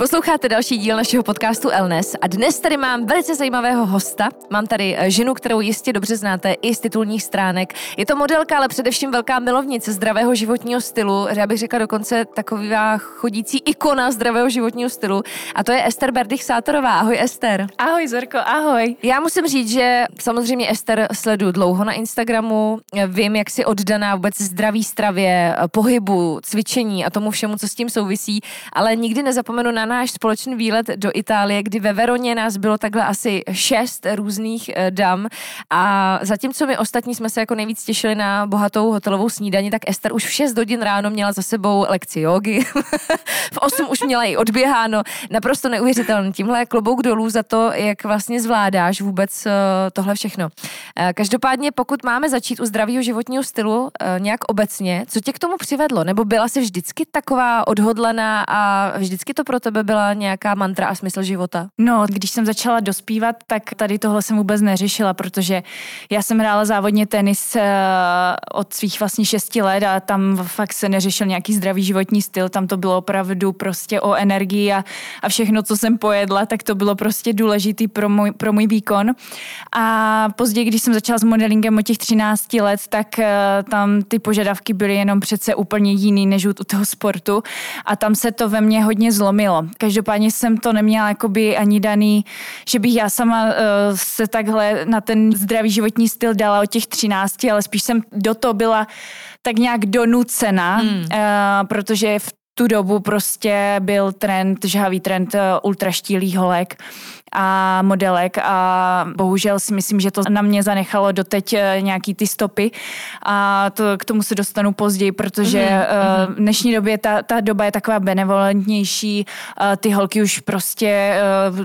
Posloucháte další díl našeho podcastu Elnes a dnes tady mám velice zajímavého hosta. Mám tady eh, ženu, kterou jistě dobře znáte i z titulních stránek. Je to modelka, ale především velká milovnice zdravého životního stylu. Já bych řekla dokonce taková chodící ikona zdravého životního stylu. A to je Ester Berdych Sátorová. Ahoj Ester. Ahoj Zorko, ahoj. Já musím říct, že samozřejmě Ester sleduju dlouho na Instagramu. Vím, jak si oddaná vůbec zdraví stravě, pohybu, cvičení a tomu všemu, co s tím souvisí, ale nikdy nezapomenu na náš společný výlet do Itálie, kdy ve Veroně nás bylo takhle asi šest různých eh, dam a zatímco my ostatní jsme se jako nejvíc těšili na bohatou hotelovou snídani, tak Ester už v 6 hodin ráno měla za sebou lekci jogy. v 8 už měla i odběháno. Naprosto neuvěřitelné. Tímhle klobouk dolů za to, jak vlastně zvládáš vůbec eh, tohle všechno. Eh, každopádně, pokud máme začít u zdravého životního stylu nějak obecně, co tě k tomu přivedlo? Nebo byla jsi vždycky taková odhodlaná a vždycky to pro tebe byla nějaká mantra a smysl života? No, když jsem začala dospívat, tak tady tohle jsem vůbec neřešila, protože já jsem hrála závodně tenis eh, od svých vlastně šesti let a tam fakt se neřešil nějaký zdravý životní styl, tam to bylo opravdu prostě o energii a, a všechno, co jsem pojedla, tak to bylo prostě důležitý pro můj, pro můj výkon. A později, když jsem začala s modelingem od těch 13 let, tak uh, tam ty požadavky byly jenom přece úplně jiný než u toho sportu a tam se to ve mně hodně zlomilo. Každopádně jsem to neměla jakoby ani daný, že bych já sama uh, se takhle na ten zdravý životní styl dala od těch 13, ale spíš jsem do toho byla tak nějak donucena, hmm. uh, protože v tu dobu prostě byl trend, žhavý trend uh, ultraštílých holek a modelek a bohužel si myslím, že to na mě zanechalo doteď eh, nějaký ty stopy a to, k tomu se dostanu později, protože mm-hmm. v dnešní době ta, ta doba je taková benevolentnější, uh, ty holky už prostě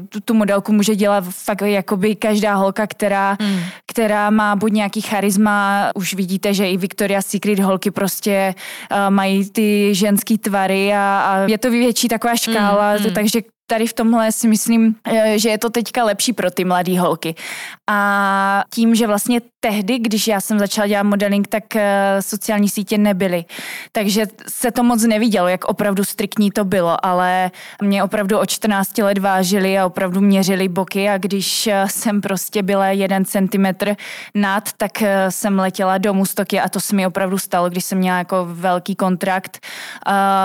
tu, tu modelku může dělat fakt jakoby každá holka, která, mm. která má buď nějaký charisma, už vidíte, že i Victoria's Secret holky prostě mají ty ženský tvary a, a je to větší taková škála, mm, mm. takže tady v tomhle si myslím, eh, že je to teďka lepší pro ty mladé holky. A tím, že vlastně tehdy, když já jsem začala dělat modeling, tak eh, sociální sítě nebyly. Takže se to moc nevidělo, jak opravdu striktní to bylo, ale mě opravdu od 14 let vážili a opravdu měřili boky a když eh, jsem prostě byla jeden centimetr nad, tak jsem letěla domů z Tokia a to se mi opravdu stalo, když jsem měla jako velký kontrakt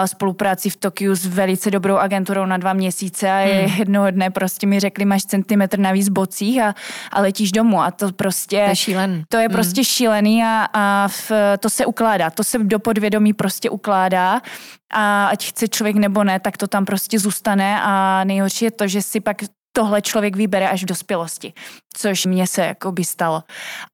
spolupráci v Tokiu s velice dobrou agenturou na dva měsíce měsíce a hmm. jednoho dne prostě mi řekli, máš centimetr navíc bocích a, a letíš domů a to prostě... To je šílen. To je hmm. prostě šílený a, a v, to se ukládá, to se do podvědomí prostě ukládá a ať chce člověk nebo ne, tak to tam prostě zůstane a nejhorší je to, že si pak tohle člověk vybere až v dospělosti, což mně se jako by stalo.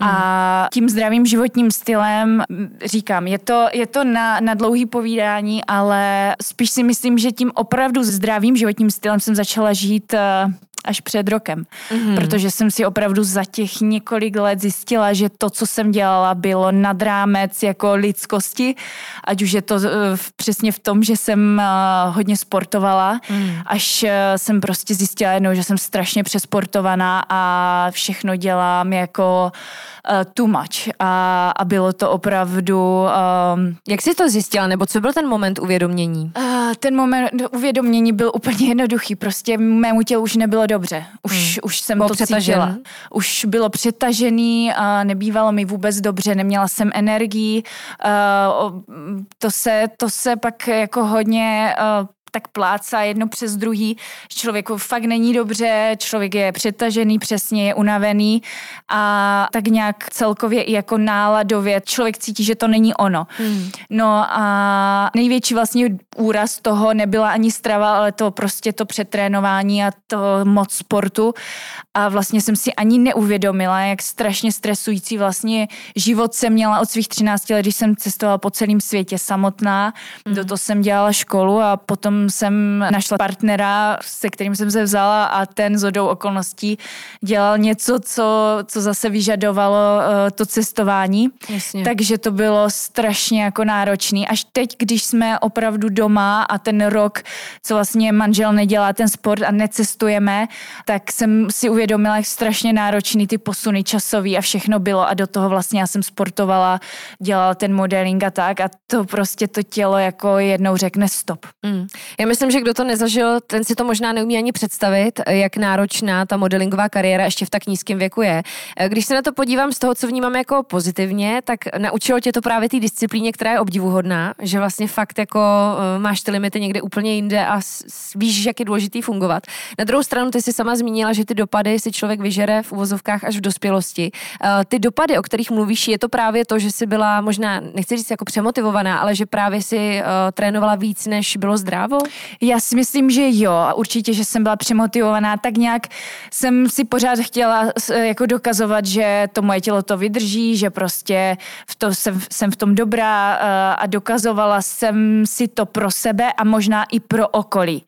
Mm. A tím zdravým životním stylem, říkám, je to, je to na, na dlouhý povídání, ale spíš si myslím, že tím opravdu zdravým životním stylem jsem začala žít uh, až před rokem. Mm-hmm. Protože jsem si opravdu za těch několik let zjistila, že to, co jsem dělala, bylo nad rámec jako lidskosti, ať už je to uh, přesně v tom, že jsem uh, hodně sportovala, mm. až uh, jsem prostě zjistila jednou, že jsem strašně přesportovaná a všechno dělám jako uh, too much a, a bylo to opravdu... Um, Jak jsi to zjistila, nebo co byl ten moment uvědomění? Uh, ten moment uvědomění byl úplně jednoduchý, prostě mému tělu už nebylo dobře. Už, hmm. už jsem bylo to cítila. Už bylo přetažený a nebývalo mi vůbec dobře, neměla jsem energii. Uh, to, se, to se pak jako hodně uh, tak plácá jedno přes druhý, člověku fakt není dobře, člověk je přetažený, přesně je unavený a tak nějak celkově i jako náladově člověk cítí, že to není ono. Hmm. No a největší vlastně úraz toho nebyla ani strava, ale to prostě to přetrénování a to moc sportu a vlastně jsem si ani neuvědomila, jak strašně stresující vlastně život jsem měla od svých 13 let, když jsem cestovala po celém světě samotná. Mm. Do toho jsem dělala školu a potom jsem našla partnera, se kterým jsem se vzala a ten z hodou okolností dělal něco, co, co zase vyžadovalo uh, to cestování. Jasně. Takže to bylo strašně jako náročný. Až teď, když jsme opravdu doma a ten rok, co vlastně manžel nedělá ten sport a necestujeme, tak jsem si uvědomila, jak strašně náročný ty posuny časový a všechno bylo a do toho vlastně já jsem sportovala, dělala ten modeling a tak a to prostě to tělo jako jednou řekne stop. Mm. Já myslím, že kdo to nezažil, ten si to možná neumí ani představit, jak náročná ta modelingová kariéra ještě v tak nízkém věku je. Když se na to podívám z toho, co vnímám jako pozitivně, tak naučilo tě to právě té disciplíně, která je obdivuhodná, že vlastně fakt jako eh, máš ty limity někde úplně jinde a víš, jak je důležitý fungovat. Na druhou stranu ty si sama zmínila, že ty dopady si člověk vyžere v uvozovkách až v dospělosti. Eh, ty dopady, o kterých mluvíš, je to právě to, že jsi byla možná, nechci říct jako přemotivovaná, ale že právě si uh, trénovala víc, než bylo zdrávo? Já si myslím, že jo. A určitě, že jsem byla přemotivovaná. Tak nějak jsem si pořád chtěla jako dokazovat, že to moje tělo to vydrží, že prostě v to jsem, jsem v tom dobrá uh, a dokazovala jsem si to pro sebe a možná i pro okolí.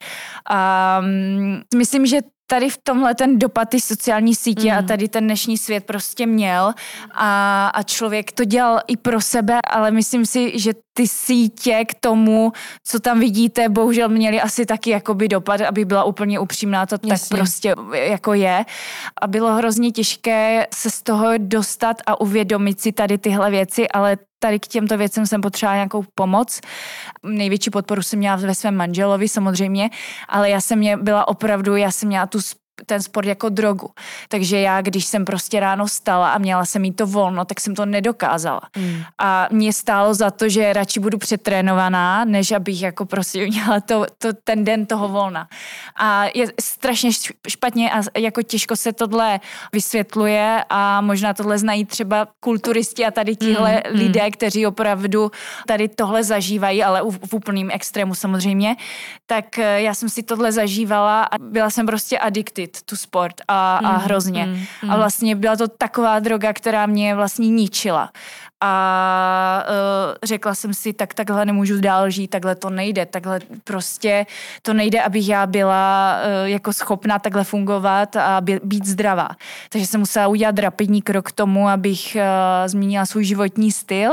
Um, myslím, že tady v tomhle ten dopad ty sociální sítě mm. a tady ten dnešní svět prostě měl a, a člověk to dělal i pro sebe, ale myslím si, že ty sítě k tomu, co tam vidíte, bohužel měly asi taky jakoby dopad, aby byla úplně upřímná, to Jasně. tak prostě jako je. A bylo hrozně těžké se z toho dostat a uvědomit si tady tyhle věci, ale tady k těmto věcem jsem potřebovala nějakou pomoc. Největší podporu jsem měla ve svém manželovi samozřejmě, ale já jsem mě byla opravdu, já jsem měla tu ten sport jako drogu. Takže já, když jsem prostě ráno stala a měla jsem mít to volno, tak jsem to nedokázala. Mm. A mě stálo za to, že radši budu přetrénovaná, než abych jako prostě měla to, to, ten den toho volna. A je strašně špatně a jako těžko se tohle vysvětluje a možná tohle znají třeba kulturisti a tady tihle mm. lidé, kteří opravdu tady tohle zažívají, ale v, v úplným extrému samozřejmě. Tak eh, já jsem si tohle zažívala a byla jsem prostě addicted addicted to sport a, a mm, hrozně. Mm, mm. A vlastně byla to taková droga, která mě vlastně ničila. A uh, řekla jsem si, tak takhle nemůžu dál žít, takhle to nejde, takhle prostě to nejde, abych já byla uh, jako schopná takhle fungovat a být zdravá. Takže jsem musela udělat rapidní krok k tomu, abych uh, změnila svůj životní styl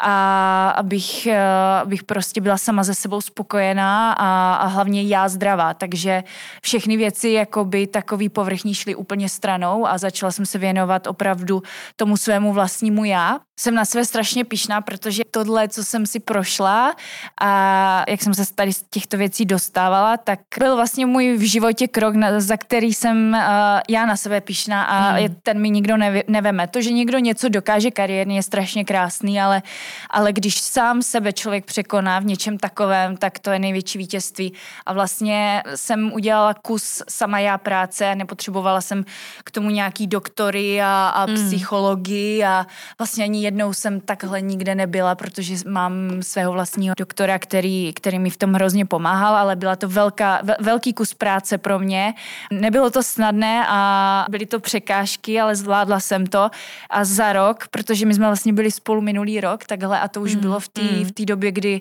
a abych, eh, abych prostě byla sama ze sebou spokojená a, a hlavně já zdravá. Takže všechny věci jakoby takový povrchní šly úplně stranou a začala jsem se věnovat opravdu tomu svému vlastnímu já. Jsem na své strašně pišná, protože tohle, co jsem si prošla a jak jsem se tady z těchto věcí dostávala, tak byl vlastně můj v životě krok, za který jsem uh, já na sebe pišná a hmm. ten mi nikdo neveme. To, že někdo něco dokáže kariérně je strašně krásný, ale ale když sám sebe člověk překoná v něčem takovém, tak to je největší vítězství. A vlastně jsem udělala kus sama já práce, nepotřebovala jsem k tomu nějaký doktory a, a mm. psychologii a vlastně ani jednou jsem takhle nikde nebyla, protože mám svého vlastního doktora, který, který mi v tom hrozně pomáhal, ale byla to velká, velký kus práce pro mě. Nebylo to snadné a byly to překážky, ale zvládla jsem to a za rok, protože my jsme vlastně byli spolu minulý rok, tak takhle a to už mm, bylo v té mm. v době, kdy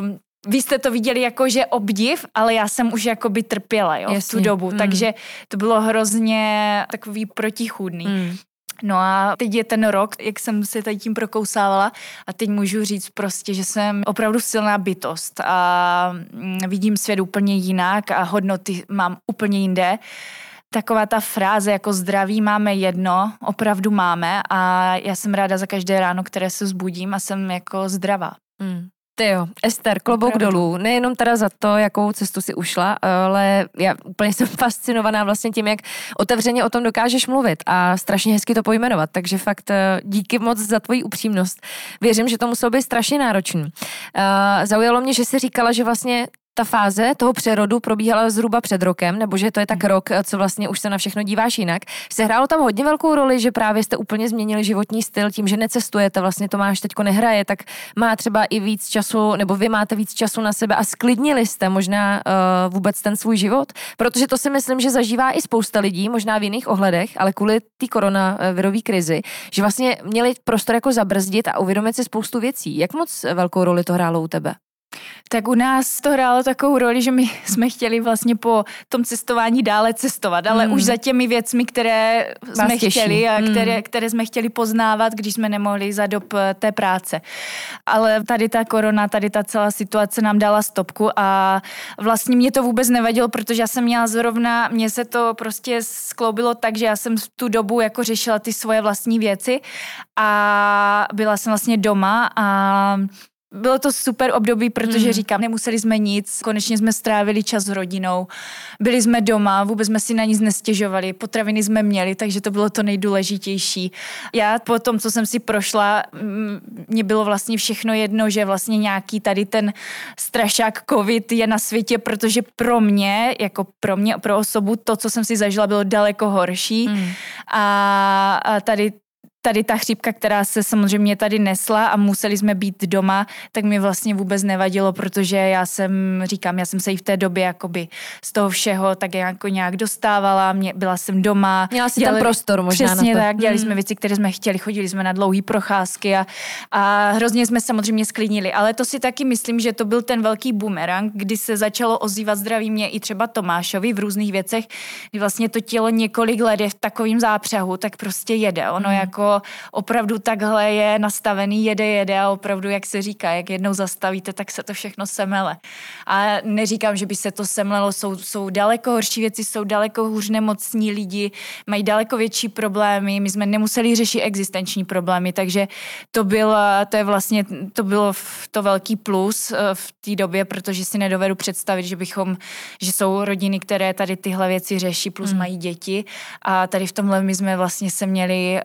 um, vy jste to viděli jako, že obdiv, ale já jsem už jakoby trpěla jo, v tu dobu, mm. takže to bylo hrozně takový protichůdný. Mm. No a teď je ten rok, jak jsem se tady tím prokousávala a teď můžu říct prostě, že jsem opravdu silná bytost a mm, vidím svět úplně jinak a hodnoty mám úplně jinde taková ta fráze jako zdraví máme jedno, opravdu máme a já jsem ráda za každé ráno, které se zbudím a jsem jako zdravá. Mm. Ty jo, Ester, klobouk Opravdu. dolů. Nejenom teda za to, jakou cestu si ušla, ale já úplně jsem fascinovaná vlastně tím, jak otevřeně o tom dokážeš mluvit a strašně hezky to pojmenovat. Takže fakt eh, díky moc za tvoji upřímnost. Věřím, že to muselo být strašně náročný. Uh, zaujalo mě, že jsi říkala, že vlastně ta fáze toho přerodu probíhala zhruba před rokem, nebo že to je tak rok, co vlastně už se na všechno díváš jinak. Sehrálo tam hodně velkou roli, že právě jste úplně změnili životní styl tím, že necestujete, vlastně Tomáš teďko nehraje, tak má třeba i víc času, nebo vy máte víc času na sebe a sklidnili jste možná uh, vůbec ten svůj život, protože to si myslím, že zažívá i spousta lidí, možná v jiných ohledech, ale kvůli té koronavirové krizi, že vlastně měli prostor jako zabrzdit a uvědomit si spoustu věcí. Jak moc velkou roli to hrálo u tebe? Tak u nás to hrálo takovou roli, že my jsme chtěli vlastně po tom cestování dále cestovat, ale mm. už za těmi věcmi, které Vás jsme těší. chtěli a mm. které, které jsme chtěli poznávat, když jsme nemohli za dob eh, té práce. Ale tady ta korona, tady ta celá situace nám dala stopku a vlastně mě to vůbec nevadilo, protože já jsem měla zrovna, mně se to prostě skloubilo tak, že já jsem v tu dobu jako řešila ty svoje vlastní věci a byla jsem vlastně doma a bylo to super období, protože mm. říkám, nemuseli jsme nic, konečně jsme strávili čas s rodinou, byli jsme doma, vůbec jsme si na nic nestěžovali, potraviny jsme měli, takže to bylo to nejdůležitější. Já po tom, co jsem si prošla, mně bylo vlastně všechno jedno, že vlastně nějaký tady ten strašák covid je na světě, protože pro mě, jako pro mě, pro osobu, to, co jsem si zažila, bylo daleko horší. Mm. A, a tady tady ta chřipka, která se samozřejmě tady nesla a museli jsme být doma, tak mi vlastně vůbec nevadilo, protože já jsem, říkám, já jsem se i v té době jakoby z toho všeho tak jako nějak dostávala, mě, byla jsem doma. Měla si dělali, tam prostor možná Přesně na to. tak, dělali hmm. jsme věci, které jsme chtěli, chodili jsme na dlouhé procházky a, a hrozně jsme samozřejmě sklidnili, ale to si taky myslím, že to byl ten velký bumerang, kdy se začalo ozývat zdraví mě i třeba Tomášovi v různých věcech, kdy vlastně to tělo několik let je v takovém zápřehu, tak prostě jede. Ono hmm. jako opravdu takhle je nastavený, jede, jede a opravdu, jak se říká, jak jednou zastavíte, tak se to všechno semele. A neříkám, že by se to semlelo, jsou, jsou daleko horší věci, jsou daleko hůř nemocní lidi, mají daleko větší problémy, my jsme nemuseli řešit existenční problémy, takže to bylo, to je vlastně, to bylo to velký plus eh, v té době, protože si nedovedu představit, že bychom, že jsou rodiny, které tady tyhle věci řeší, plus hmm. mají děti a tady v tomhle my jsme vlastně se měli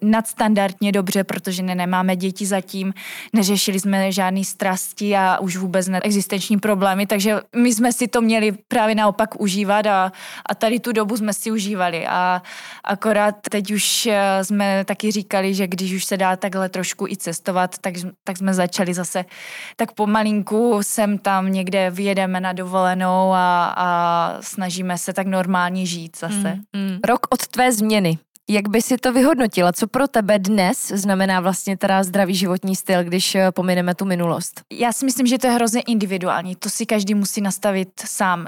nadstandardně dobře, protože ne, nemáme děti zatím, neřešili jsme žádný strasti a už vůbec ne existenční problémy, takže my jsme si to měli právě naopak užívat a, a tady tu dobu jsme si užívali a akorát teď už eh, jsme taky říkali, že když už se dá takhle trošku i cestovat, tak, tak jsme začali zase tak pomalinku sem tam někde vyjedeme na dovolenou a, a snažíme se tak normálně žít zase. Mm, mm. Rok od tvé změny. Jak by si to vyhodnotila? Co pro tebe dnes znamená vlastně teda zdravý životní styl, když eh, pomineme tu minulost? Já si myslím, že to je hrozně individuální. To si každý musí nastavit sám,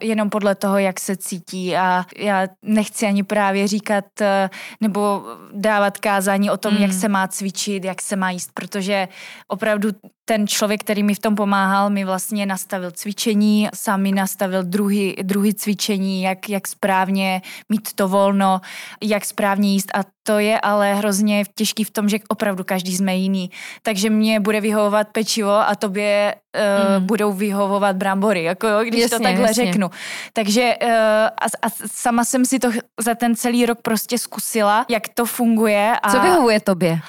jenom podle toho, jak se cítí. A já nechci ani právě říkat eh, nebo dávat kázání o tom, mm. jak se má cvičit, jak se má jíst, protože opravdu ten člověk, který mi v tom pomáhal, mi vlastně nastavil cvičení, sám mi nastavil druhý, druhý cvičení, jak, jak správně mít to volno, jak správně jíst a to je ale hrozně těžký v tom, že opravdu každý jsme jiný. Takže mě bude vyhovovat pečivo a tobě uh, mm. budou vyhovovat brambory, jako jo, když jasně, to takhle jasně. řeknu. Takže uh, a, a sama jsem si to za ten celý rok prostě zkusila, jak to funguje. A... Co vyhovuje tobě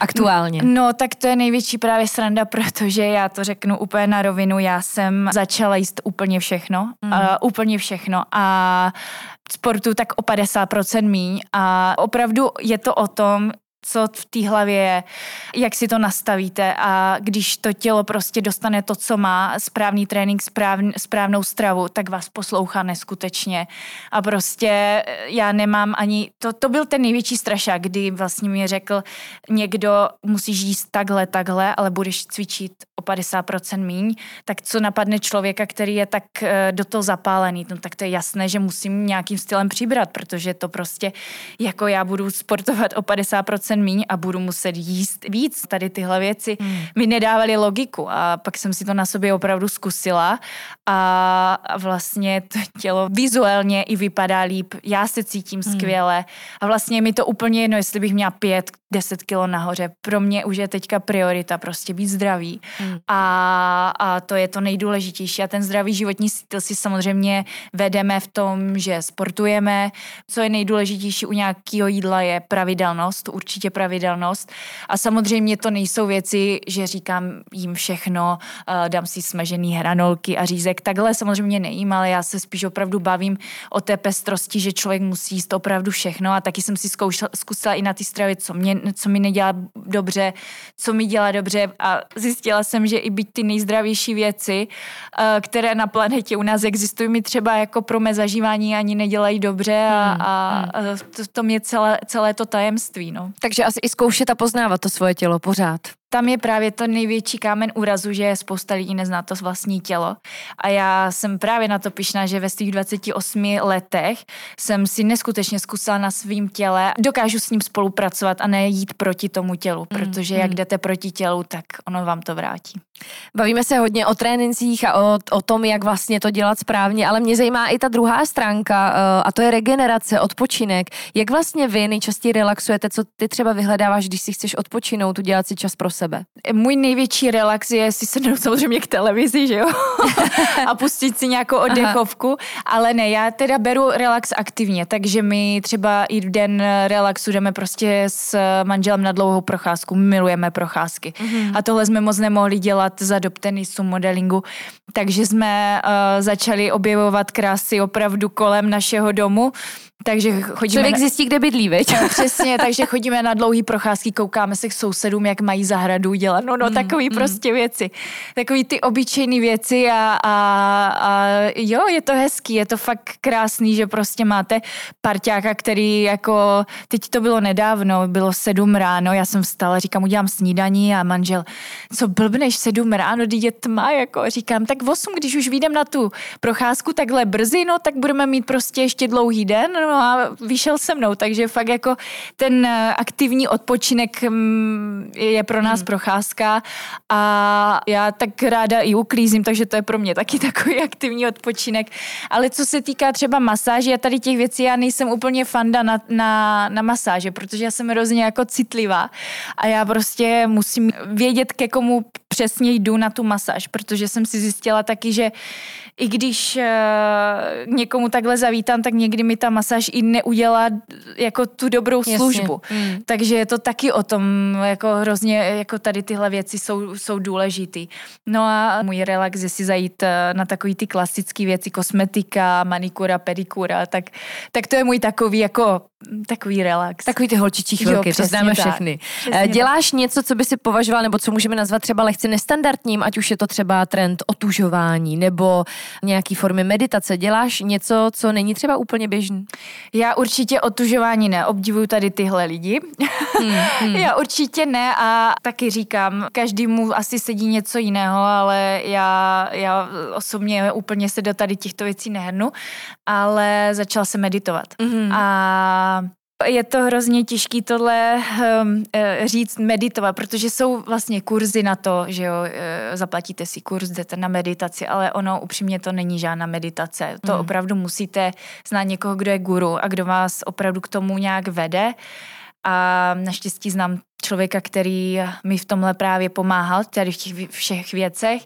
aktuálně? No, tak to je největší právě sranda, protože já to řeknu úplně na rovinu, já jsem začala jíst úplně všechno, mm. uh, úplně všechno a sportu tak o 50% míň. A opravdu je to o tom, co v té hlavě je, jak si to nastavíte a když to tělo prostě dostane to, co má, správný trénink, správ, správnou stravu, tak vás poslouchá neskutečně. A prostě eh, já nemám ani, to, to byl ten největší strašák, kdy vlastně mi řekl někdo, musíš jíst takhle, takhle, ale budeš cvičit o 50% míň, tak co napadne člověka, který je tak eh, do toho zapálený, no tak to je jasné, že musím nějakým stylem přibrat, protože to prostě, jako já budu sportovat o 50% míň a budu muset jíst víc. Tady tyhle věci hmm. mi nedávaly logiku a pak jsem si to na sobě opravdu zkusila a vlastně to tělo vizuálně i vypadá líp. Já se cítím hmm. skvěle a vlastně mi to úplně jedno, jestli bych měla pět, deset kilo nahoře. Pro mě už je teďka priorita prostě být zdravý hmm. a, a to je to nejdůležitější a ten zdravý životní styl si samozřejmě vedeme v tom, že sportujeme. Co je nejdůležitější u nějakého jídla je pravidelnost určitě určitě pravidelnost. A samozřejmě to nejsou věci, že říkám jim všechno, uh, dám si smažený hranolky a řízek. Takhle samozřejmě nejím, ale já se spíš opravdu bavím o té pestrosti, že člověk musí jíst opravdu všechno a taky jsem si zkoušela, zkusila i na ty stravy, co, mě, co mi nedělá dobře, co mi dělá dobře a zjistila jsem, že i být ty nejzdravější věci, uh, které na planetě u nás existují, mi třeba jako pro mé zažívání ani nedělají dobře a, hmm, a, hmm. a to, to mě celé, celé to tajemství. No. Takže asi i zkoušet a poznávat to svoje tělo pořád tam je právě to největší kámen úrazu, že spousta lidí nezná to vlastní tělo. A já jsem právě na to pišná, že ve svých 28 letech jsem si neskutečně zkusila na svým těle, dokážu s ním spolupracovat a ne jít proti tomu tělu, mm, protože mm. jak jdete proti tělu, tak ono vám to vrátí. Bavíme se hodně o trénincích a o, o tom, jak vlastně to dělat správně, ale mě zajímá i ta druhá stránka eh, a to je regenerace, odpočinek. Jak vlastně vy nejčastěji relaxujete, co ty třeba vyhledáváš, když si chceš odpočinout, udělat si čas pro sebe? Můj největší relax je si sednout samozřejmě k televizi, že jo? a pustit si nějakou oddechovku, Aha. ale ne, já teda beru relax aktivně, takže my třeba i den relaxu jdeme prostě s manželem na dlouhou procházku, milujeme procházky. Mm-hmm. A tohle jsme moc nemohli dělat za dob tenisu, modelingu, takže jsme uh, začali objevovat krásy opravdu kolem našeho domu takže chodíme Člověk na... zjistí, kde bydlí, veď? No, přesně, takže chodíme na dlouhý procházky, koukáme se k sousedům, jak mají zahradu dělat. No, no, mm, takový mm. prostě věci. Takový ty obyčejné věci a, a, a jo, je to hezký, je to fakt krásný, že prostě máte parťáka, který jako, teď to bylo nedávno, bylo sedm ráno, já jsem vstala, říkám, udělám snídaní a manžel, co blbneš sedm ráno, když je tma, jako říkám, tak v osm, když už vyjdem na tu procházku takhle brzy, no tak budeme mít prostě ještě dlouhý den, no a vyšel se mnou, takže fakt jako ten eh, aktivní odpočinek mm, je pro nás hmm. procházka a já tak ráda i uklízím, takže to je pro mě taky takový aktivní odpočinek. Ale co se týká třeba masáže a tady těch věcí, já nejsem úplně fanda na, na, na masáže, protože já jsem hrozně jako citlivá a já prostě musím vědět, ke komu přesně jdu na tu masáž, protože jsem si zjistila taky, že i když uh, někomu takhle zavítám, tak někdy mi ta masáž i neudělá jako tu dobrou službu. Hmm. Takže je to taky o tom, jako hrozně, jako tady tyhle věci jsou, jsou důležitý. No a můj relax je si zajít eh, na takový ty klasické věci, kosmetika, manikura, pedikura, tak, tak to je můj takový jako takový relax. Takový ty holčičí chvilky, jo, to známe tak. všechny. Přesně eh, Děláš tak. něco, co by si považoval, nebo co můžeme nazvat třeba lehce nestandardním, ať už je to třeba trend otužování, nebo nějaký formy meditace. Děláš něco, co není třeba úplně běžný? Já určitě otužování ne, obdivuju tady tyhle lidi. Hmm, hmm. Já určitě ne a taky říkám, každému asi sedí něco jiného, ale já, já osobně úplně se do tady těchto věcí nehrnu, ale začala se meditovat. Hmm. A je to hrozně těžké tohle um, říct, meditovat, protože jsou vlastně kurzy na to, že jo, eh, zaplatíte si kurz, jdete na meditaci, ale ono upřímně to není žádná meditace. To mm. opravdu musíte znát někoho, kdo je guru a kdo vás opravdu k tomu nějak vede. A naštěstí znám člověka, který mi v tomhle právě pomáhal, tady v těch všech věcech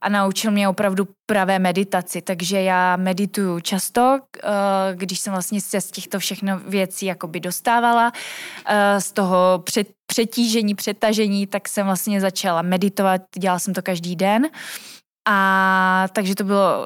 a naučil mě opravdu pravé meditaci. Takže já medituju často, eh, když jsem vlastně se z těchto všechno věcí jakoby dostávala, eh, z toho přetížení, přetažení, tak jsem vlastně začala meditovat, dělala jsem to každý den. A takže to bylo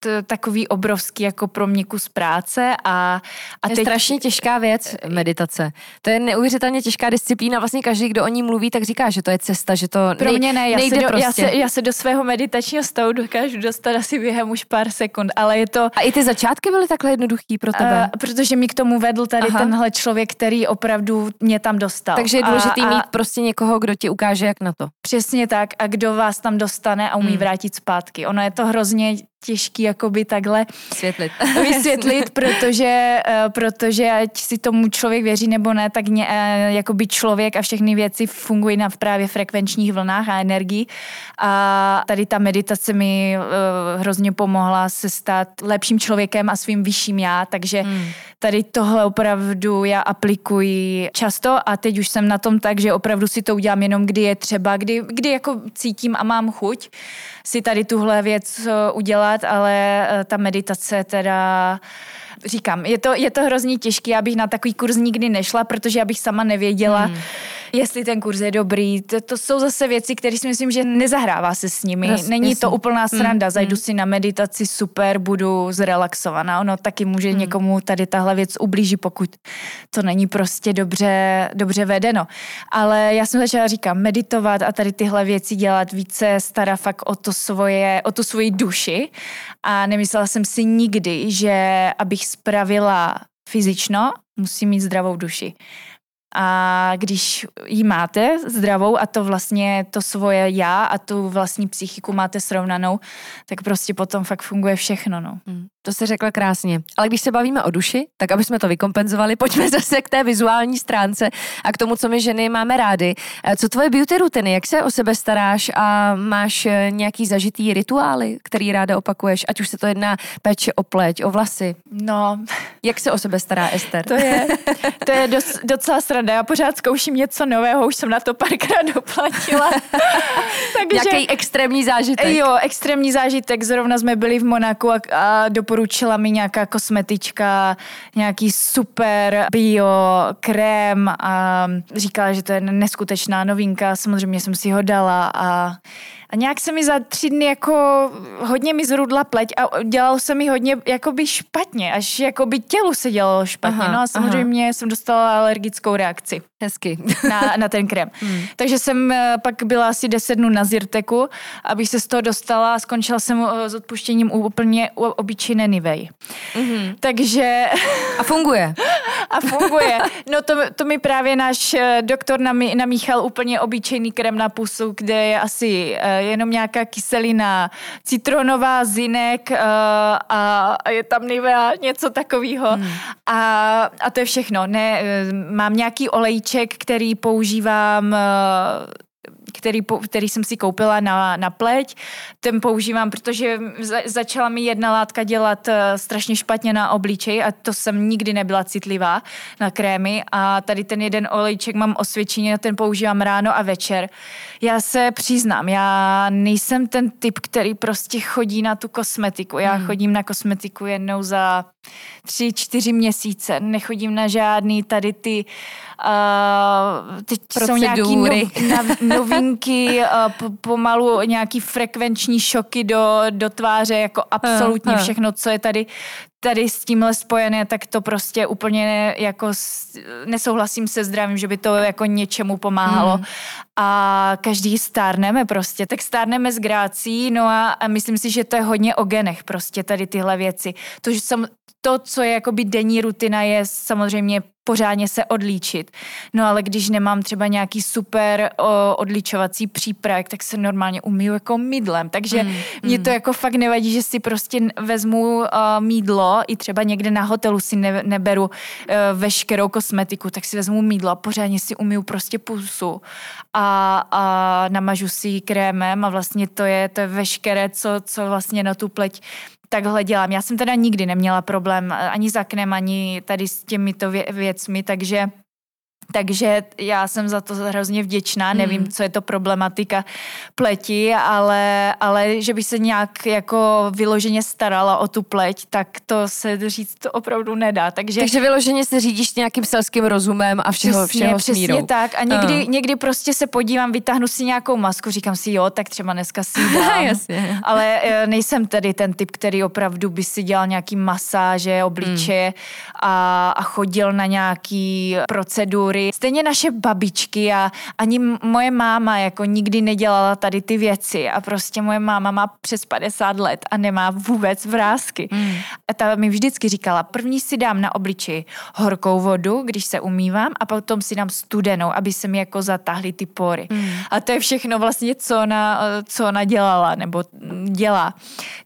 t- takový obrovský jako pro mě kus práce a, a teď... je strašně těžká věc meditace. To je neuvěřitelně těžká disciplína. Vlastně každý, kdo o ní mluví, tak říká, že to je cesta, že to Pro mě ne, já nejde se, do, prostě. já, se, já se do svého meditačního stavu dokážu dostat asi během už pár sekund, ale je to... A i ty začátky byly takhle jednoduchý pro tebe? Uh, protože mi k tomu vedl tady Aha. tenhle člověk, který opravdu mě tam dostal. Takže je důležité mít prostě někoho, kdo ti ukáže, jak na to. Přesně tak a kdo vás tam dostane a umí hmm. vrátit zpátky. Ono je to hrozně těžký jakoby takhle vysvětlit, vysvětlit protože, uh, protože ať si tomu člověk věří nebo ne, tak ně, uh, jakoby člověk a všechny věci fungují na právě frekvenčních vlnách a energii. A tady ta meditace mi uh, hrozně pomohla se stát lepším člověkem a svým vyšším já, takže hmm. tady tohle opravdu já aplikuji často a teď už jsem na tom tak, že opravdu si to udělám jenom kdy je třeba, kdy, kdy jako cítím a mám chuť si tady tuhle věc udělat, ale eh, ta meditace teda říkám, je to, je to hrozně těžké, abych na takový kurz nikdy nešla, protože abych sama nevěděla, hmm jestli ten kurz je dobrý. To, to jsou zase věci, které si myslím, že nezahrává se s nimi. Jas, Není jasný. to úplná sranda. Mm, Zajdu mm. si na meditaci, super, budu zrelaxovaná. Ono taky může mm. někomu tady tahle věc ublíží, pokud to není prostě dobře, dobře vedeno. Ale já jsem začala říkat meditovat a tady tyhle věci dělat více stará fakt o to svoje, o tu svoji duši a nemyslela jsem si nikdy, že abych spravila fyzično, musím mít zdravou duši. A když ji máte zdravou a to vlastně to svoje já a tu vlastní psychiku máte srovnanou, tak prostě potom fakt funguje všechno. No. Hmm. To se řekla krásně. Ale když se bavíme o duši, tak aby jsme to vykompenzovali, pojďme zase k té vizuální stránce a k tomu, co my ženy máme rády. Eh, co tvoje beauty rutiny, jak se o sebe staráš a máš eh, nějaký zažitý rituály, který ráda opakuješ, ať už se to jedná péče o pleť, o vlasy? No. Jak se o sebe stará Ester? To je, to je doc, docela sranda. Já pořád zkouším něco nového, už jsem na to párkrát doplatila. Takže, Jaký extrémní zážitek? Jo, extrémní zážitek. Zrovna jsme byli v Monaku a, a do doporučila mi nějaká kosmetička, nějaký super bio krém a říkala, že to je neskutečná novinka. Samozřejmě jsem si ho dala a a nějak se mi za tři dny jako hodně mi zrudla pleť a dělalo se mi hodně jakoby špatně, až jakoby tělu se dělalo špatně. Aha, no a samozřejmě aha. jsem dostala alergickou reakci. Hezky. Na, na ten krém. Hmm. Takže jsem eh, pak byla asi 10 dnů na Zyrteku, abych se z toho dostala a skončila jsem eh, s odpuštěním úplně obyčejné Nivej. Mm-hmm. Takže... A funguje. a funguje. No to, to mi právě náš eh, doktor namíchal úplně obyčejný krém na pusu, kde je asi jenom nějaká kyselina citronová, zinek a, je tam Nivea, něco takového. Hmm. A, a to je všechno. Ne, mám nějaký olejček, balíček, který používám eh, který, který jsem si koupila na, na pleť. Ten používám, protože začala mi jedna látka dělat eh, strašně špatně na obličej a to jsem nikdy nebyla citlivá na krémy a tady ten jeden olejček mám osvědčený a ten používám ráno a večer. Já se přiznám, já nejsem ten typ, který prostě chodí na tu kosmetiku. Já hmm. chodím na kosmetiku jednou za tři, čtyři měsíce. Nechodím na žádný tady ty uh, teď jsou nějaký no, novinky, uh, pomalu nějaký frekvenční šoky do, do tváře, jako absolutně všechno, co je tady tady s tímhle spojené, tak to prostě úplně jako nesouhlasím se zdravím, že by to jako něčemu pomáhalo. Mm. A každý stárneme prostě, tak stárneme s grácí, no a, a myslím si, že to je hodně o genech prostě tady tyhle věci. To, že jsem, to, co je jakoby denní rutina, je samozřejmě pořádně se odlíčit. No ale když nemám třeba nějaký super o, odličovací přípravek, tak se normálně umiju jako mydlem. Takže mm, mě mm. to jako fakt nevadí, že si prostě vezmu uh, mídlo, i třeba někde na hotelu si ne, neberu uh, veškerou kosmetiku, tak si vezmu mídlo a pořádně si umiju prostě pusu a, a namažu si krémem a vlastně to je, to je veškeré, co, co vlastně na tu pleť takhle dělám. Já jsem teda nikdy neměla problém ani s aknem, ani tady s těmito vě- věcmi, takže takže já jsem za to hrozně vděčná, nevím, hmm. co je to problematika pleti, ale, ale že by se nějak jako vyloženě starala o tu pleť, tak to se říct to opravdu nedá. Takže, Takže vyloženě se řídíš nějakým selským rozumem a všeho, přesně, všeho přesně smírou. tak a někdy, uh. někdy prostě se podívám, vytáhnu si nějakou masku, říkám si jo, tak třeba dneska si dám. Jasně. Ale e, nejsem tedy ten typ, který opravdu by si dělal nějaký masáže, obličeje hmm. a, a chodil na nějaký procedury historii. Stejně naše babičky a ani moje máma jako nikdy nedělala tady ty věci a prostě moje máma má přes 50 let a nemá vůbec vrázky. Mm. A ta mi vždycky říkala, první si dám na obličeji horkou vodu, když se umývám a potom si dám studenou, aby se mi jako zatáhly ty pory. Mm. A to je všechno vlastně, co ona, co ona dělala nebo dělá.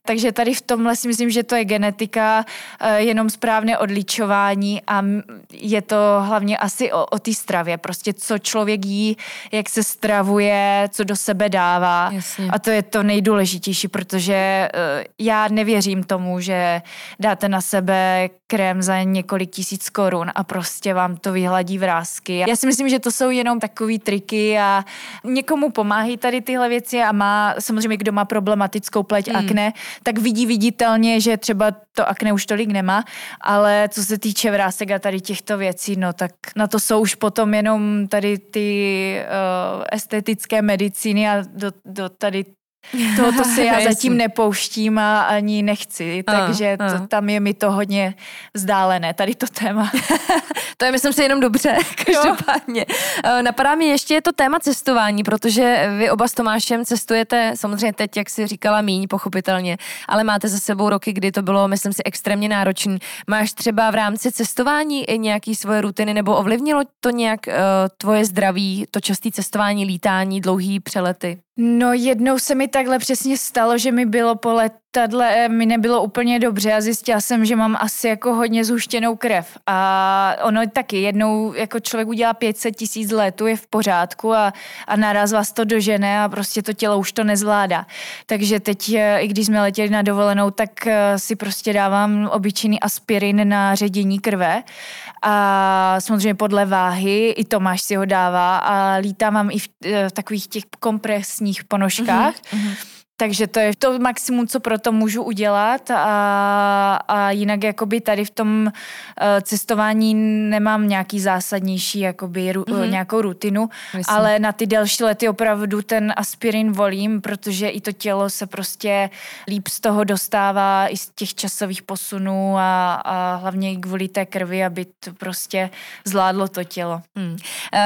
Takže tady v tomhle si myslím, že to je genetika, eh, jenom správné odličování a je to hlavně asi o, o té stravě. Prostě co člověk jí, jak se stravuje, co do sebe dává. Jasně. A to je to nejdůležitější, protože uh, já nevěřím tomu, že dáte na sebe krém za několik tisíc korun a prostě vám to vyhladí vrázky. Já si myslím, že to jsou jenom takové triky a někomu pomáhají tady tyhle věci a má samozřejmě, kdo má problematickou pleť hmm. akne, tak vidí viditelně, že třeba to akne už tolik nemá, ale co se týče vrásek a tady těchto věcí, no tak na to jsou už potom jenom tady ty uh, estetické medicíny a do, do tady Tohoto se já zatím nepouštím a ani nechci, takže to, tam je mi to hodně vzdálené, tady to téma. to je, myslím si, jenom dobře, každopádně. Jo. Napadá mi ještě to téma cestování, protože vy oba s Tomášem cestujete, samozřejmě teď, jak si říkala, míň, pochopitelně, ale máte za sebou roky, kdy to bylo, myslím si, extrémně náročné. Máš třeba v rámci cestování i nějaký svoje rutiny, nebo ovlivnilo to nějak uh, tvoje zdraví, to časté cestování, lítání, dlouhý přelety? No jednou se mi takhle přesně stalo, že mi bylo po letadle, eh, mi nebylo úplně dobře a zjistila jsem, že mám asi jako hodně zhuštěnou krev. A ono taky jednou jako člověk udělá 500 tisíc letů, je v pořádku a, a naraz vás to dožene a prostě to tělo už to nezvládá. Takže teď, eh, i když jsme letěli na dovolenou, tak eh, si prostě dávám obyčejný aspirin na ředění krve a samozřejmě podle váhy, i Tomáš si ho dává a lítávám i v, v takových těch kompresních ponožkách. Mm-hmm. Takže to je to maximum, co pro to můžu udělat a, a jinak jakoby tady v tom uh, cestování nemám nějaký zásadnější jakoby ru, mm-hmm. nějakou rutinu, Myslím. ale na ty delší lety opravdu ten aspirin volím, protože i to tělo se prostě líp z toho dostává i z těch časových posunů a, a hlavně i kvůli té krvi, aby to prostě zvládlo to tělo. Hmm.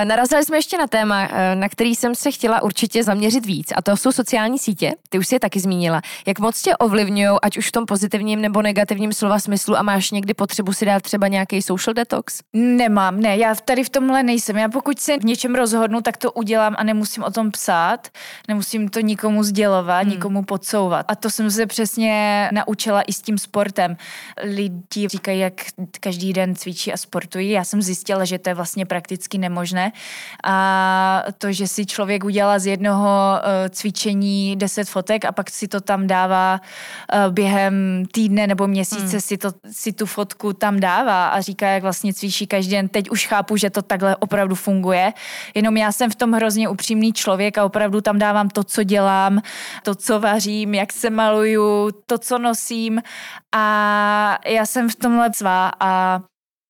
Narazili jsme ještě na téma, na který jsem se chtěla určitě zaměřit víc a to jsou sociální sítě. Ty už si je taky zmínila. Jak moc tě ovlivňují, ať už v tom pozitivním nebo negativním slova smyslu a máš někdy potřebu si dát třeba nějaký social detox? Nemám, ne, já tady v tomhle nejsem. Já pokud se v něčem rozhodnu, tak to udělám a nemusím o tom psát, nemusím to nikomu sdělovat, hmm. nikomu podsouvat. A to jsem se přesně naučila i s tím sportem. Lidi říkají, jak každý den cvičí a sportují. Já jsem zjistila, že to je vlastně prakticky nemožné. A to, že si člověk udělá z jednoho uh, cvičení 10 fotek, fotek a pak si to tam dává uh, během týdne nebo měsíce hmm. si, to, si tu fotku tam dává a říká, jak vlastně cvičí každý den. Teď už chápu, že to takhle opravdu funguje. Jenom já jsem v tom hrozně upřímný člověk a opravdu tam dávám to, co dělám, to, co vařím, jak se maluju, to, co nosím a já jsem v tomhle svá a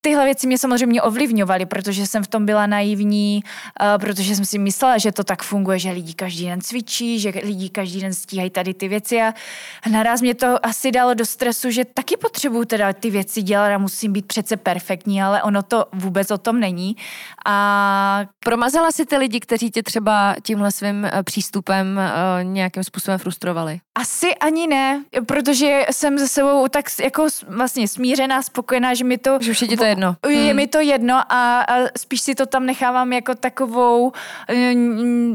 Tyhle věci mě samozřejmě ovlivňovaly, protože jsem v tom byla naivní, uh, protože jsem si myslela, že to tak funguje, že lidi každý den cvičí, že lidi každý den stíhají tady ty věci a naraz mě to asi dalo do stresu, že taky potřebuju teda ty věci dělat a musím být přece perfektní, ale ono to vůbec o tom není. A promazala si ty lidi, kteří tě třeba tímhle svým eh, přístupem uh, nějakým způsobem frustrovali? Asi ani ne, protože jsem ze sebou tak jako vlastně smířená, spokojená, že mi to... Že už je to jedno. Je hmm. mi to jedno a, a spíš si to tam nechávám jako takovou,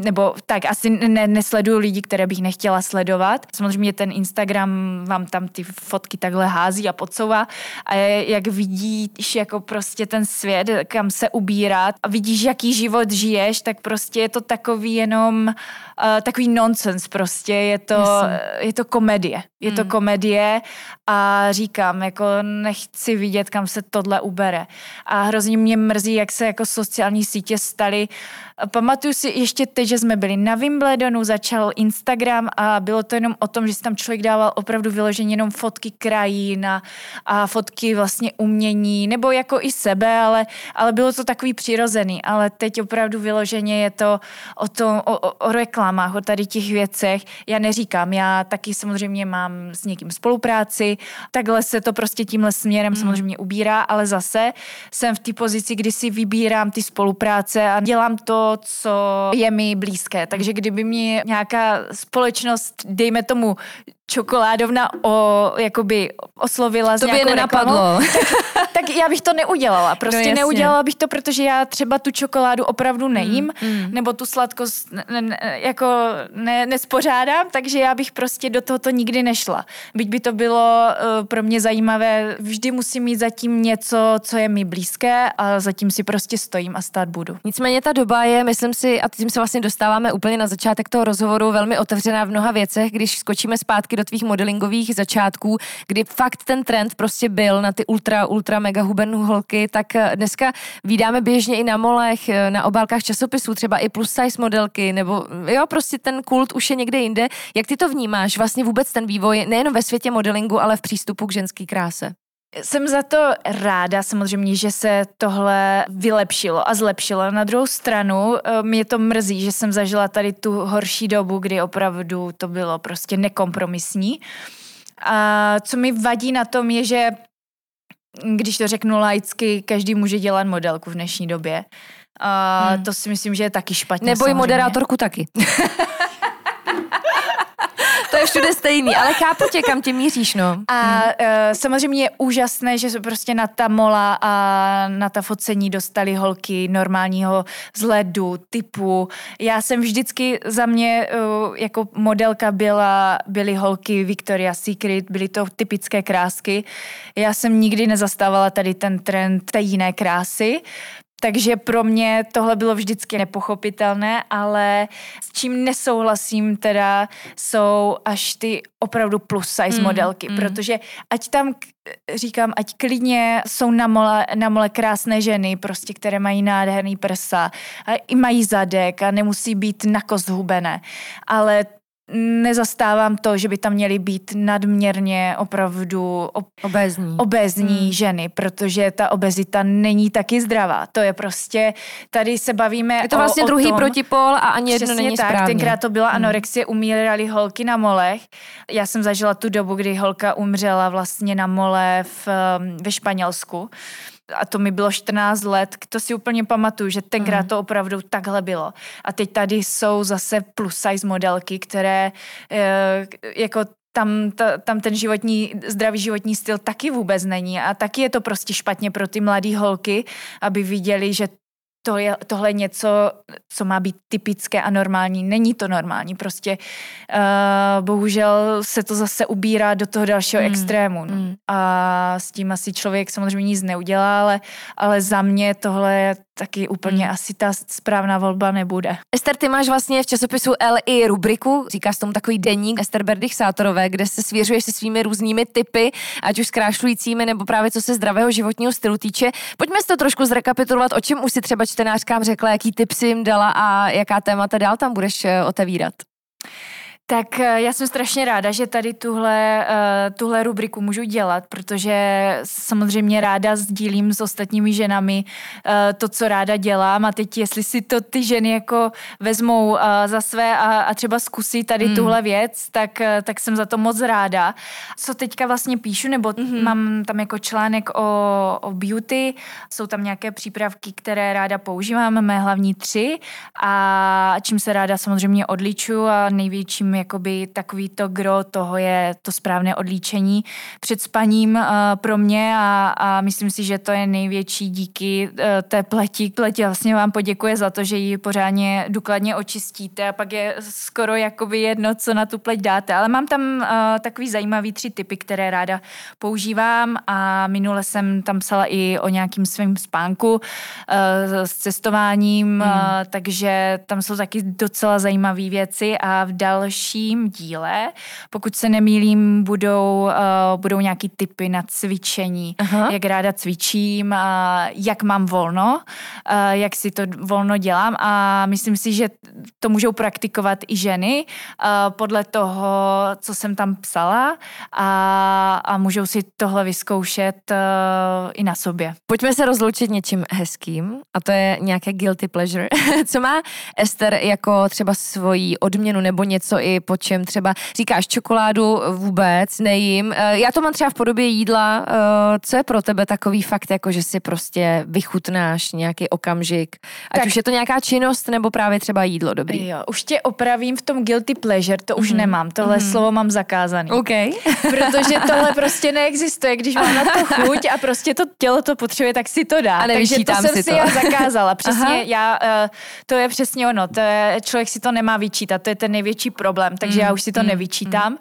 nebo tak asi ne, nesleduju lidi, které bych nechtěla sledovat. Samozřejmě ten Instagram vám tam ty fotky takhle hází a podsouvá a jak vidíš jako prostě ten svět, kam se ubírá a vidíš, jaký život žiješ, tak prostě je to takový jenom uh, takový nonsens prostě, je to, je to komedie. Je to hmm. komedie a říkám, jako nechci vidět, kam se tohle ubere. A hrozně mě mrzí, jak se jako sociální sítě staly Pamatuju si ještě teď, že jsme byli na Wimbledonu, začal Instagram a bylo to jenom o tom, že si tam člověk dával opravdu vyloženě jenom fotky krajín a, a fotky vlastně umění, nebo jako i sebe, ale, ale bylo to takový přirozený. Ale teď opravdu vyloženě je to o, tom, o, o, o reklamách, o tady těch věcech. Já neříkám, já taky samozřejmě mám s někým spolupráci, takhle se to prostě tímhle směrem hmm. samozřejmě ubírá, ale zase jsem v té pozici, kdy si vybírám ty spolupráce a dělám to co je mi blízké. Takže kdyby mě nějaká společnost, dejme tomu čokoládovna o, jakoby oslovila to by je nenapadlo. tak, tak já bych to neudělala. Prostě no, neudělala bych to, protože já třeba tu čokoládu opravdu nejím, mm, mm. nebo tu sladkost ne, ne, jako ne, nespořádám, takže já bych prostě do tohoto nikdy nešla. Byť by to bylo uh, pro mě zajímavé, vždy musím mít zatím něco, co je mi blízké a zatím si prostě stojím a stát budu. Nicméně ta doba je, myslím si, a tím se vlastně dostáváme úplně na začátek toho rozhovoru, velmi otevřená v mnoha věcech, když skočíme zpátky zpátky do tvých modelingových začátků, kdy fakt ten trend prostě byl na ty ultra, ultra mega huben holky, tak eh, dneska vydáme běžně i na molech, eh, na obálkách časopisů, třeba i plus size modelky, nebo jo, prostě ten kult už je někde jinde. Jak ty to vnímáš, vlastně vůbec ten vývoj, nejenom ve světě modelingu, ale v přístupu k ženské kráse? Jsem za to ráda samozřejmě, že se tohle vylepšilo a zlepšilo. Na druhou stranu eh, mě to mrzí, že jsem zažila tady tu horší dobu, kdy opravdu to bylo prostě nekompromisní. A co mi vadí na tom je, že když to řeknu laicky, každý může dělat modelku v dnešní době. A hmm. to si myslím, že je taky špatně. Nebo i moderátorku taky. je všude stejný, ale chápu tě, kam tě míříš, no. A uh, samozřejmě je úžasné, že se prostě na ta mola a na ta focení dostali holky normálního vzhledu, typu. Já jsem vždycky za mě uh, jako modelka byla, byly holky Victoria's Secret, byly to typické krásky. Já jsem nikdy nezastávala tady ten trend té jiné krásy, takže pro mě tohle bylo vždycky nepochopitelné, ale s čím nesouhlasím teda jsou až ty opravdu plus size mm, modelky, mm. protože ať tam říkám, ať klidně jsou na mole, na mole krásné ženy, prostě, které mají nádherný prsa a i mají zadek a nemusí být nakozhubené, ale nezastávám to, že by tam měly být nadměrně opravdu ob, obézní, obézní hmm. ženy, protože ta obezita není taky zdravá. To je prostě, tady se bavíme Je to vlastně o, druhý o tom, protipol a ani jedno není tak, správně. tenkrát to byla hmm. anorexie, umíraly holky na molech. Já jsem zažila tu dobu, kdy holka umřela vlastně na mole v, ve Španělsku a to mi bylo 14 let, to si úplně pamatuju, že tenkrát mm. to opravdu takhle bylo. A teď tady jsou zase plus size modelky, které e, jako tam, ta, tam ten životní, zdravý životní styl taky vůbec není a taky je to prostě špatně pro ty mladé holky, aby viděli, že to je, tohle je něco, co má být typické a normální. Není to normální, prostě uh, bohužel se to zase ubírá do toho dalšího mm. extrému. No. Mm. A s tím asi člověk samozřejmě nic neudělá, ale, ale za mě tohle taky úplně mm. asi ta správná volba nebude. Ester, ty máš vlastně v časopisu L i rubriku, říkáš tomu takový deník Ester Berdych Sátorové, kde se svěřuješ se svými různými typy, ať už zkrášlujícími nebo právě co se zdravého životního stylu týče. Pojďme si to trošku zrekapitulovat, o čem už si třeba čtenářkám řekla, jaký tip si jim dala a jaká témata dál tam budeš eh, otevírat. Tak eh, já jsem strašně ráda, že tady tuhle, eh, tuhle rubriku můžu dělat, protože samozřejmě ráda sdílím s ostatními ženami eh, to, co ráda dělám a teď jestli si to ty ženy jako vezmou za své a, a třeba zkusí tady hmm. tuhle věc, tak, tak jsem za to moc ráda. Co teďka vlastně píšu, nebo hmm. mám tam jako článek o, o beauty, jsou tam nějaké přípravky, které ráda používám, mé hlavní tři a čím se ráda samozřejmě odliču a největším jakoby takový to gro toho je to správné odlíčení před spaním uh, pro mě a, a myslím si, že to je největší díky uh, té pleti. Pleti vlastně vám poděkuje za to, že ji pořádně důkladně očistíte a pak je skoro jakoby jedno, co na tu pleť dáte. Ale mám tam uh, takový zajímavý tři typy, které ráda používám a minule jsem tam psala i o nějakým svém spánku uh, s cestováním, hmm. uh, takže tam jsou taky docela zajímavé věci a v další dalším díle, pokud se nemýlím, budou, uh, budou nějaký typy na cvičení, Aha. jak ráda cvičím, uh, jak mám volno, uh, jak si to volno dělám a myslím si, že to můžou praktikovat i ženy uh, podle toho, co jsem tam psala a, a můžou si tohle vyzkoušet uh, i na sobě. Pojďme se rozloučit něčím hezkým a to je nějaké guilty pleasure. co má Ester jako třeba svoji odměnu nebo něco i po čem třeba říkáš čokoládu vůbec nejím. Eh, já to mám třeba v podobě jídla. Eh, co je pro tebe takový fakt, jako že si prostě vychutnáš nějaký okamžik? Ať tak. už je to nějaká činnost nebo právě třeba jídlo dobrý. Jo, už tě opravím v tom guilty pleasure, to už mm. nemám. Tohle mm. slovo mám zakázaný. Okay. Protože tohle prostě neexistuje. Když mám na to chuť a prostě to tělo to potřebuje, tak si to dá. A Takže to jsem si, si to. já zakázala. Přesně, já, uh, to je přesně ono. To je, člověk si to nemá vyčítat. To je ten největší problém problém, takže mm, já už si to mm, nevyčítám. Mm.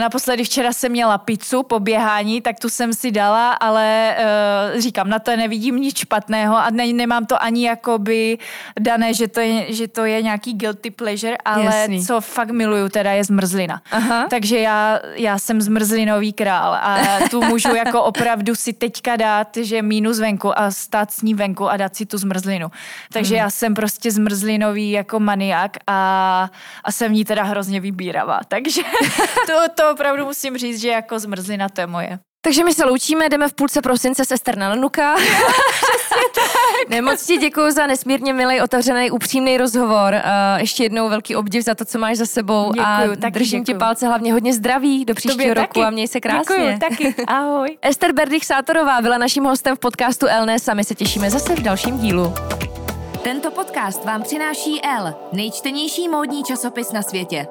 Naposledy včera jsem měla pizzu po běhání, tak tu jsem si dala, ale uh, říkám, na to nevidím nic špatného a ne, nemám to ani jakoby dané, že to je, že to je nějaký guilty pleasure, ale Jasný. co fakt miluju teda je zmrzlina. Aha. Takže já, já jsem zmrzlinový král a tu můžu jako opravdu si teďka dát, že minus venku a stát s ní venku a dát si tu zmrzlinu. Takže hmm. já jsem prostě zmrzlinový jako maniak a, a jsem v ní teda hrozně vybíravá. Takže to, to opravdu musím říct, že jako zmrzlina to je moje. Takže my se loučíme, jdeme v půlce prosince se Ester na Lenuka. ne, moc ti děkuji za nesmírně milý, otevřený, upřímný rozhovor. Uh, ještě jednou velký obdiv za to, co máš za sebou. Děkuju, a taky držím děkuju. ti palce, hlavně hodně zdraví do příštího roku taky. a měj se krásně. Děkuju, taky. Ahoj. Ester Berdych Sátorová byla naším hostem v podcastu Elnes a my se těšíme zase v dalším dílu. Tento podcast vám přináší L, nejčtenější módní časopis na světě.